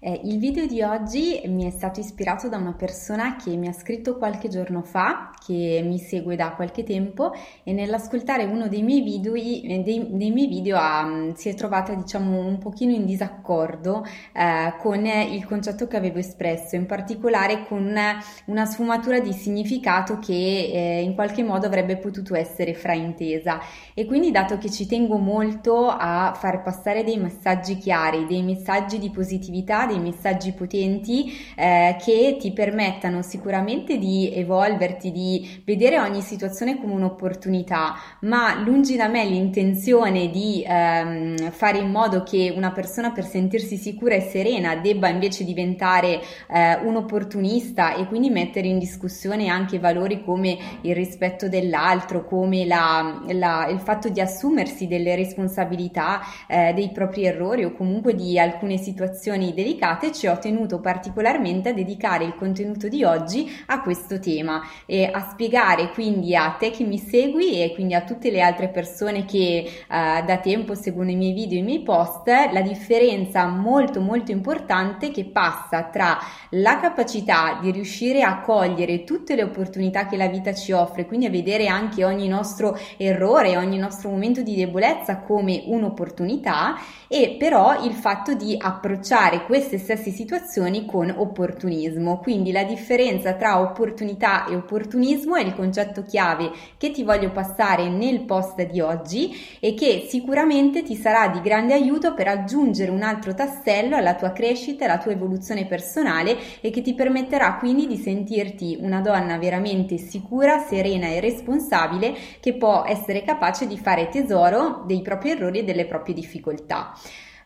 Eh, il video di oggi mi è stato ispirato da una persona che mi ha scritto qualche giorno fa, che mi segue da qualche tempo e nell'ascoltare uno dei miei video, dei, dei miei video ha, mm, si è trovata diciamo un pochino in disaccordo eh, con il concetto che avevo espresso, in particolare con una, sfumatura di significato che eh, in qualche modo avrebbe potuto essere fraintesa. E quindi dato che ci tengo molto a far passare dei messaggi chiari, dei messaggi di positività, dei messaggi potenti eh, che ti permettano sicuramente di evolverti, di vedere ogni situazione come un'opportunità, ma lungi da me l'intenzione di ehm, fare in modo che una persona per sentirsi sicura e serena debba invece diventare eh, un opportunista e quindi mettere in discussione anche valori come il rispetto dell'altro, come la, la, il fatto di assumersi delle responsabilità eh, dei propri errori o comunque di alcune situazioni delicate delicate ci ho tenuto particolarmente a dedicare il contenuto di oggi a questo tema e a spiegare quindi a te che mi segui e quindi a tutte le altre persone che eh, da tempo seguono i miei video e i miei post la differenza molto molto importante che passa tra la capacità di riuscire a cogliere tutte le opportunità che la vita ci offre, quindi a vedere anche ogni nostro errore, ogni nostro momento di debolezza come un'opportunità e però il fatto di approcciare questa queste stesse situazioni con opportunismo. Quindi la differenza tra opportunità e opportunismo è il concetto chiave che ti voglio passare nel post di oggi e che sicuramente ti sarà di grande aiuto per aggiungere un altro tassello alla tua crescita, alla tua evoluzione personale e che ti permetterà quindi di sentirti una donna veramente sicura, serena e responsabile che può essere capace di fare tesoro dei propri errori e delle proprie difficoltà.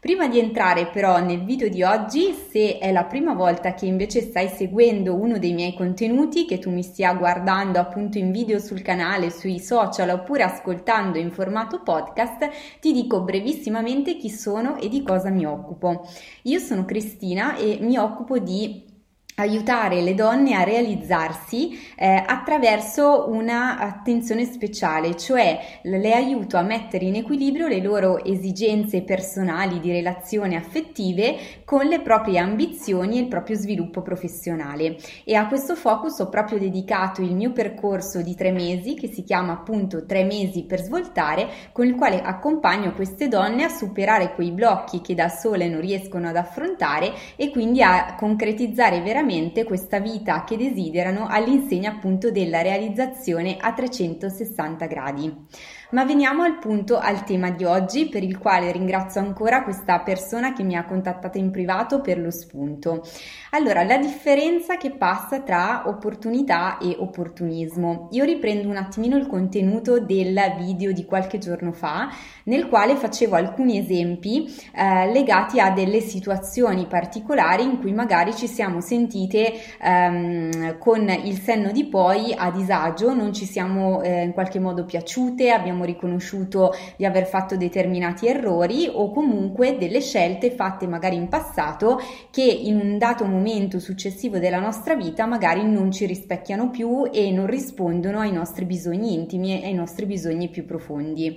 Prima di entrare però nel video di oggi, se è la prima volta che invece stai seguendo uno dei miei contenuti, che tu mi stia guardando appunto in video sul canale, sui social oppure ascoltando in formato podcast, ti dico brevissimamente chi sono e di cosa mi occupo. Io sono Cristina e mi occupo di aiutare le donne a realizzarsi eh, attraverso una attenzione speciale, cioè le aiuto a mettere in equilibrio le loro esigenze personali di relazione affettive con le proprie ambizioni e il proprio sviluppo professionale. E a questo focus ho proprio dedicato il mio percorso di tre mesi che si chiama appunto tre mesi per svoltare, con il quale accompagno queste donne a superare quei blocchi che da sole non riescono ad affrontare e quindi a concretizzare veramente veramente questa vita che desiderano all'insegna appunto della realizzazione a 360 gradi. Ma veniamo al punto, al tema di oggi, per il quale ringrazio ancora questa persona che mi ha contattata in privato per lo spunto. Allora, la differenza che passa tra opportunità e opportunismo. Io riprendo un attimino il contenuto del video di qualche giorno fa, nel quale facevo alcuni esempi eh, legati a delle situazioni particolari in cui magari ci siamo sentite ehm, con il senno di poi a disagio, non ci siamo eh, in qualche modo piaciute, abbiamo abbiamo riconosciuto di aver fatto determinati errori o comunque delle scelte fatte magari in passato che in un dato momento successivo della nostra vita magari non ci rispecchiano più e non rispondono ai nostri bisogni intimi e ai nostri bisogni più profondi.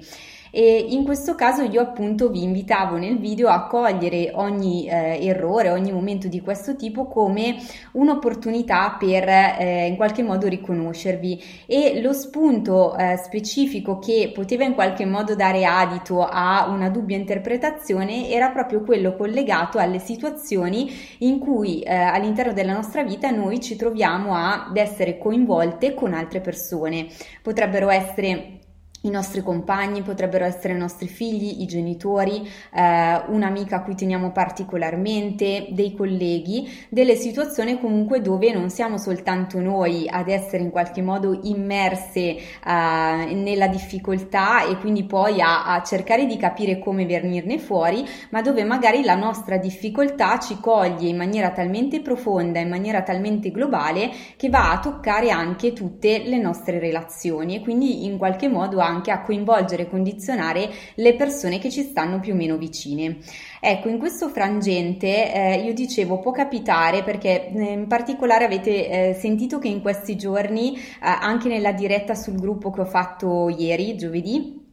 E in questo caso io appunto vi invitavo nel video a cogliere ogni eh, errore, ogni momento di questo tipo come un'opportunità per eh, in qualche modo riconoscervi e lo spunto eh, specifico che poteva in qualche modo dare adito a una dubbia interpretazione era proprio quello collegato alle situazioni in cui eh, all'interno della nostra vita noi ci troviamo ad essere coinvolte con altre persone. Potrebbero essere i nostri compagni, potrebbero essere i nostri figli, i genitori, eh, un'amica a cui teniamo particolarmente, dei colleghi, delle situazioni comunque dove non siamo soltanto noi ad essere in qualche modo immerse eh, nella difficoltà e quindi poi a, a cercare di capire come venirne fuori, ma dove magari la nostra difficoltà ci coglie in maniera talmente profonda, in maniera talmente globale che va a toccare anche tutte le nostre relazioni e quindi in qualche modo anche anche a coinvolgere e condizionare le persone che ci stanno più o meno vicine. Ecco, in questo frangente eh, io dicevo può capitare perché eh, in particolare avete eh, sentito che in questi giorni, eh, anche nella diretta sul gruppo che ho fatto ieri, giovedì,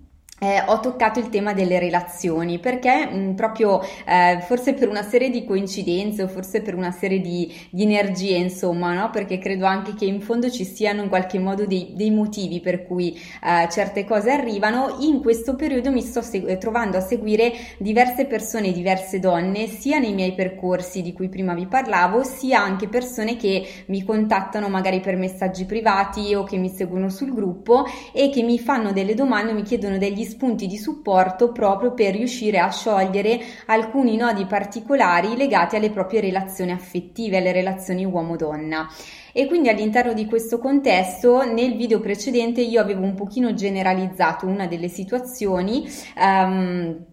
eh, ho toccato il tema delle relazioni perché mh, mm, proprio eh, forse per una serie di coincidenze o forse per una serie di, di energie insomma no? perché credo anche che in fondo ci siano in qualche modo dei, dei motivi per cui eh, certe cose arrivano in questo periodo mi sto segu- trovando a seguire diverse persone diverse donne sia nei miei percorsi di cui prima vi parlavo sia anche persone che mi contattano magari per messaggi privati o che mi seguono sul gruppo e che mi fanno delle domande mi chiedono degli spunti di supporto proprio per riuscire a sciogliere alcuni nodi particolari legati alle proprie relazioni affettive, alle relazioni uomo-donna. E quindi all'interno di questo contesto, nel video precedente io avevo un pochino generalizzato una delle situazioni. Um,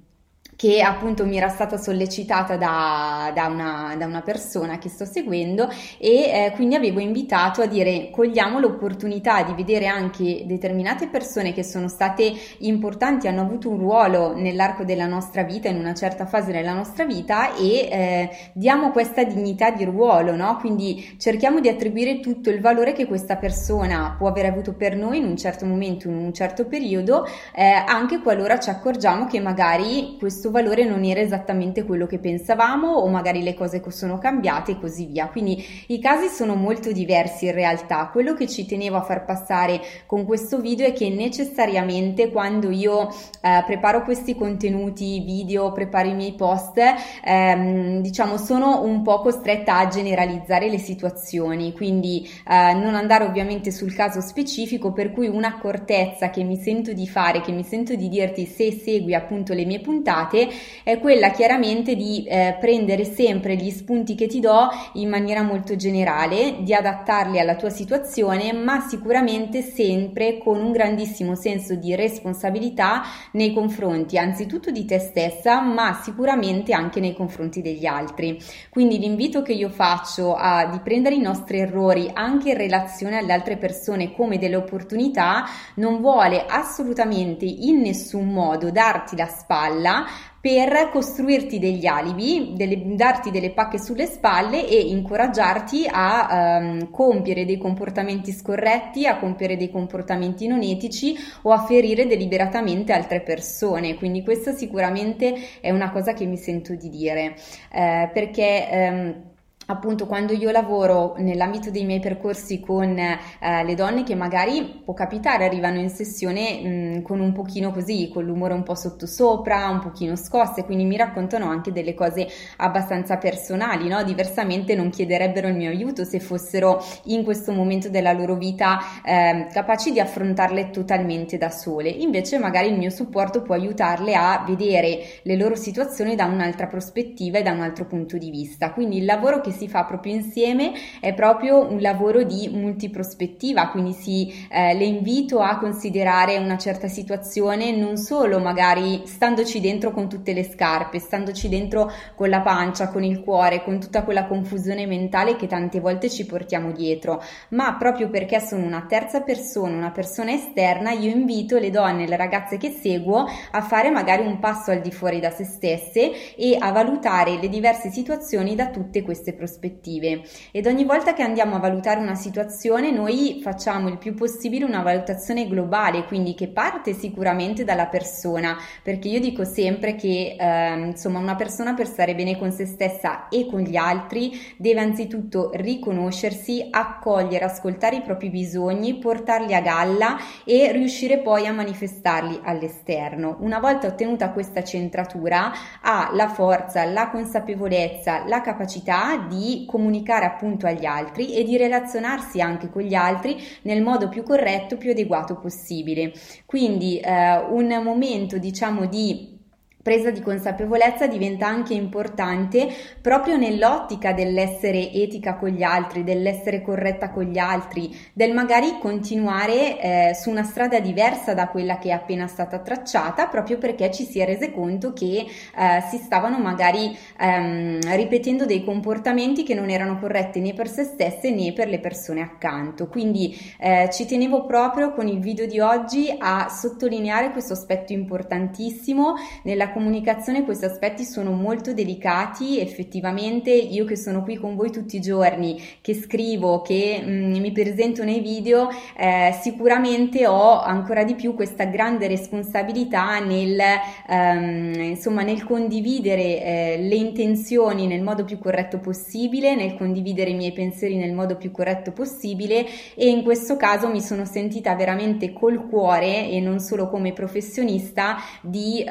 che appunto mi era stata sollecitata da, da, una, da una, persona che sto seguendo e eh, quindi avevo invitato a dire cogliamo l'opportunità di vedere anche determinate persone che sono state importanti, hanno avuto un ruolo nell'arco della nostra vita, in una certa fase della nostra vita e eh, diamo questa dignità di ruolo, no? Quindi cerchiamo di attribuire tutto il valore che questa persona può aver avuto per noi in un certo momento, in un certo periodo, eh, anche qualora ci accorgiamo che magari questo questo valore non era esattamente quello che pensavamo o magari le cose sono cambiate e così via. Quindi i casi sono molto diversi in realtà. Quello che ci tenevo a far passare con questo video è che necessariamente quando io eh, preparo questi contenuti video, preparo i miei post, ehm, diciamo sono un po' costretta a generalizzare le situazioni, quindi eh, non andare ovviamente sul caso specifico, per cui un'accortezza che mi sento di fare, che mi sento di dirti se segui appunto le mie puntate, parte è quella chiaramente di eh, prendere sempre gli spunti che ti do in maniera molto generale, di adattarli alla tua situazione, ma sicuramente sempre con un grandissimo senso di responsabilità nei confronti anzitutto di te stessa, ma sicuramente anche nei confronti degli altri. Quindi l'invito che io faccio a di prendere i nostri errori anche in relazione alle altre persone come delle opportunità non vuole assolutamente in nessun modo darti la spalla per costruirti degli alibi, delle, darti delle pacche sulle spalle e incoraggiarti a um, compiere dei comportamenti scorretti, a compiere dei comportamenti non etici o a ferire deliberatamente altre persone. Quindi questa sicuramente è una cosa che mi sento di dire, eh, perché... Um, appunto quando io lavoro nell'ambito dei miei percorsi con eh, le donne che magari può capitare arrivano in sessione mh, con un pochino così, con l'umore un po' sottosopra, un pochino scosse, quindi mi raccontano anche delle cose abbastanza personali, no? Diversamente non chiederebbero il mio aiuto se fossero in questo momento della loro vita eh, capaci di affrontarle totalmente da sole. Invece magari il mio supporto può aiutarle a vedere le loro situazioni da un'altra prospettiva e da un altro punto di vista. Quindi il lavoro che si fa proprio insieme è proprio un lavoro di multiprospettiva, quindi si, eh, le invito a considerare una certa situazione non solo magari standoci dentro con tutte le scarpe, standoci dentro con la pancia, con il cuore, con tutta quella confusione mentale che tante volte ci portiamo dietro, ma proprio perché sono una terza persona, una persona esterna, io invito le donne, le ragazze che seguo a fare magari un passo al di fuori da se stesse e a valutare le diverse situazioni da tutte queste prospettive prospettive ed ogni volta che andiamo a valutare una situazione noi facciamo il più possibile una valutazione globale, quindi che parte sicuramente dalla persona, perché io dico sempre che eh, insomma una persona per stare bene con se stessa e con gli altri deve anzitutto riconoscersi, accogliere, ascoltare i propri bisogni, portarli a galla e riuscire poi a manifestarli all'esterno. Una volta ottenuta questa centratura ha la forza, la consapevolezza, la capacità di comunicare appunto agli altri e di relazionarsi anche con gli altri nel modo più corretto, più adeguato possibile. Quindi eh, un momento diciamo di presa di consapevolezza diventa anche importante proprio nell'ottica dell'essere etica con gli altri, dell'essere corretta con gli altri, del magari continuare eh, su una strada diversa da quella che è appena stata tracciata, proprio perché ci si è rese conto che eh, si stavano magari ehm, ripetendo dei comportamenti che non erano corretti né per se stesse né per le persone accanto. Quindi eh, ci tenevo proprio con il video di oggi a sottolineare questo aspetto importantissimo nella comunicazione questi aspetti sono molto delicati, effettivamente io che sono qui con voi tutti i giorni, che scrivo, che mh, mm, mi presento nei video, eh, sicuramente ho ancora di più questa grande responsabilità nel, ehm, insomma, nel condividere eh, le intenzioni nel modo più corretto possibile, nel condividere i miei pensieri nel modo più corretto possibile e in questo caso mi sono sentita veramente col cuore e non solo come professionista di eh,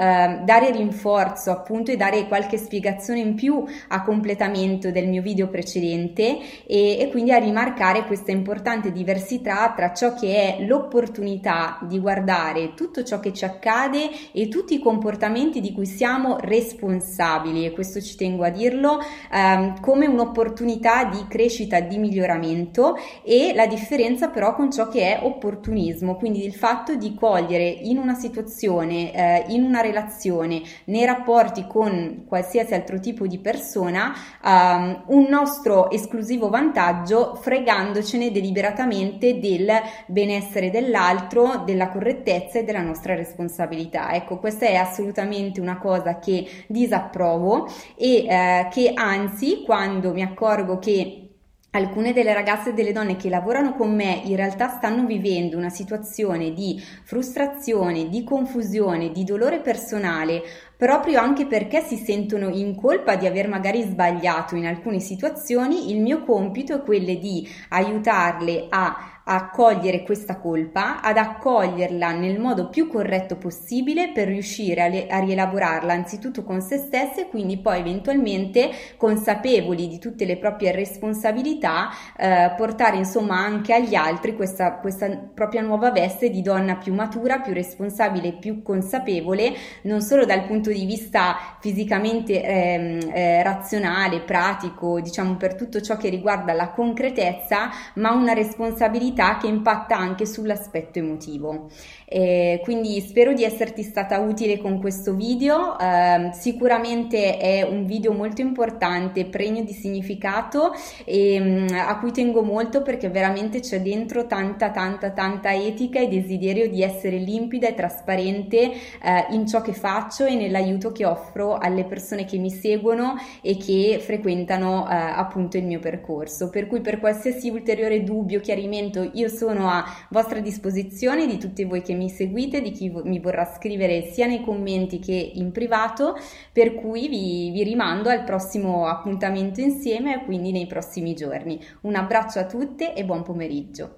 dare dare rinforzo appunto e dare qualche spiegazione in più a completamento del mio video precedente e, e quindi a rimarcare questa importante diversità tra ciò che è l'opportunità di guardare tutto ciò che ci accade e tutti i comportamenti di cui siamo responsabili. E questo ci tengo a dirlo ehm, come un'opportunità di crescita, di miglioramento e la differenza però con ciò che è opportunismo, quindi il fatto di cogliere in una situazione, eh, in una relazione, nei rapporti con qualsiasi altro tipo di persona um, un nostro esclusivo vantaggio fregandocene deliberatamente del benessere dell'altro, della correttezza e della nostra responsabilità. Ecco, questa è assolutamente una cosa che disapprovo e eh, che anzi quando mi accorgo che Alcune delle ragazze e delle donne che lavorano con me in realtà stanno vivendo una situazione di frustrazione, di confusione, di dolore personale, proprio anche perché si sentono in colpa di aver magari sbagliato in alcune situazioni, il mio compito è quello di aiutarle a accogliere questa colpa, ad accoglierla nel modo più corretto possibile per riuscire a, le, a rielaborarla anzitutto con se stesse e quindi poi eventualmente consapevoli di tutte le proprie responsabilità eh, portare insomma anche agli altri questa, questa propria nuova veste di donna più matura, più responsabile, più consapevole non solo dal punto di vista fisicamente eh, eh, razionale, pratico, diciamo per tutto ciò che riguarda la concretezza, ma una responsabilità che impatta anche sull'aspetto emotivo. Eh, quindi spero di esserti stata utile con questo video, eh, sicuramente è un video molto importante, pregno di significato e mh, mm, a cui tengo molto perché veramente c'è dentro tanta tanta tanta etica e desiderio di essere limpida e trasparente eh, in ciò che faccio e nell'aiuto che offro alle persone che mi seguono e che frequentano eh, appunto il mio percorso. Per cui per qualsiasi ulteriore dubbio, chiarimento, io sono a vostra disposizione di tutti voi che mi seguite, di chi mi vorrà scrivere sia nei commenti che in privato, per cui vi, vi rimando al prossimo appuntamento insieme e quindi nei prossimi giorni. Un abbraccio a tutte e buon pomeriggio.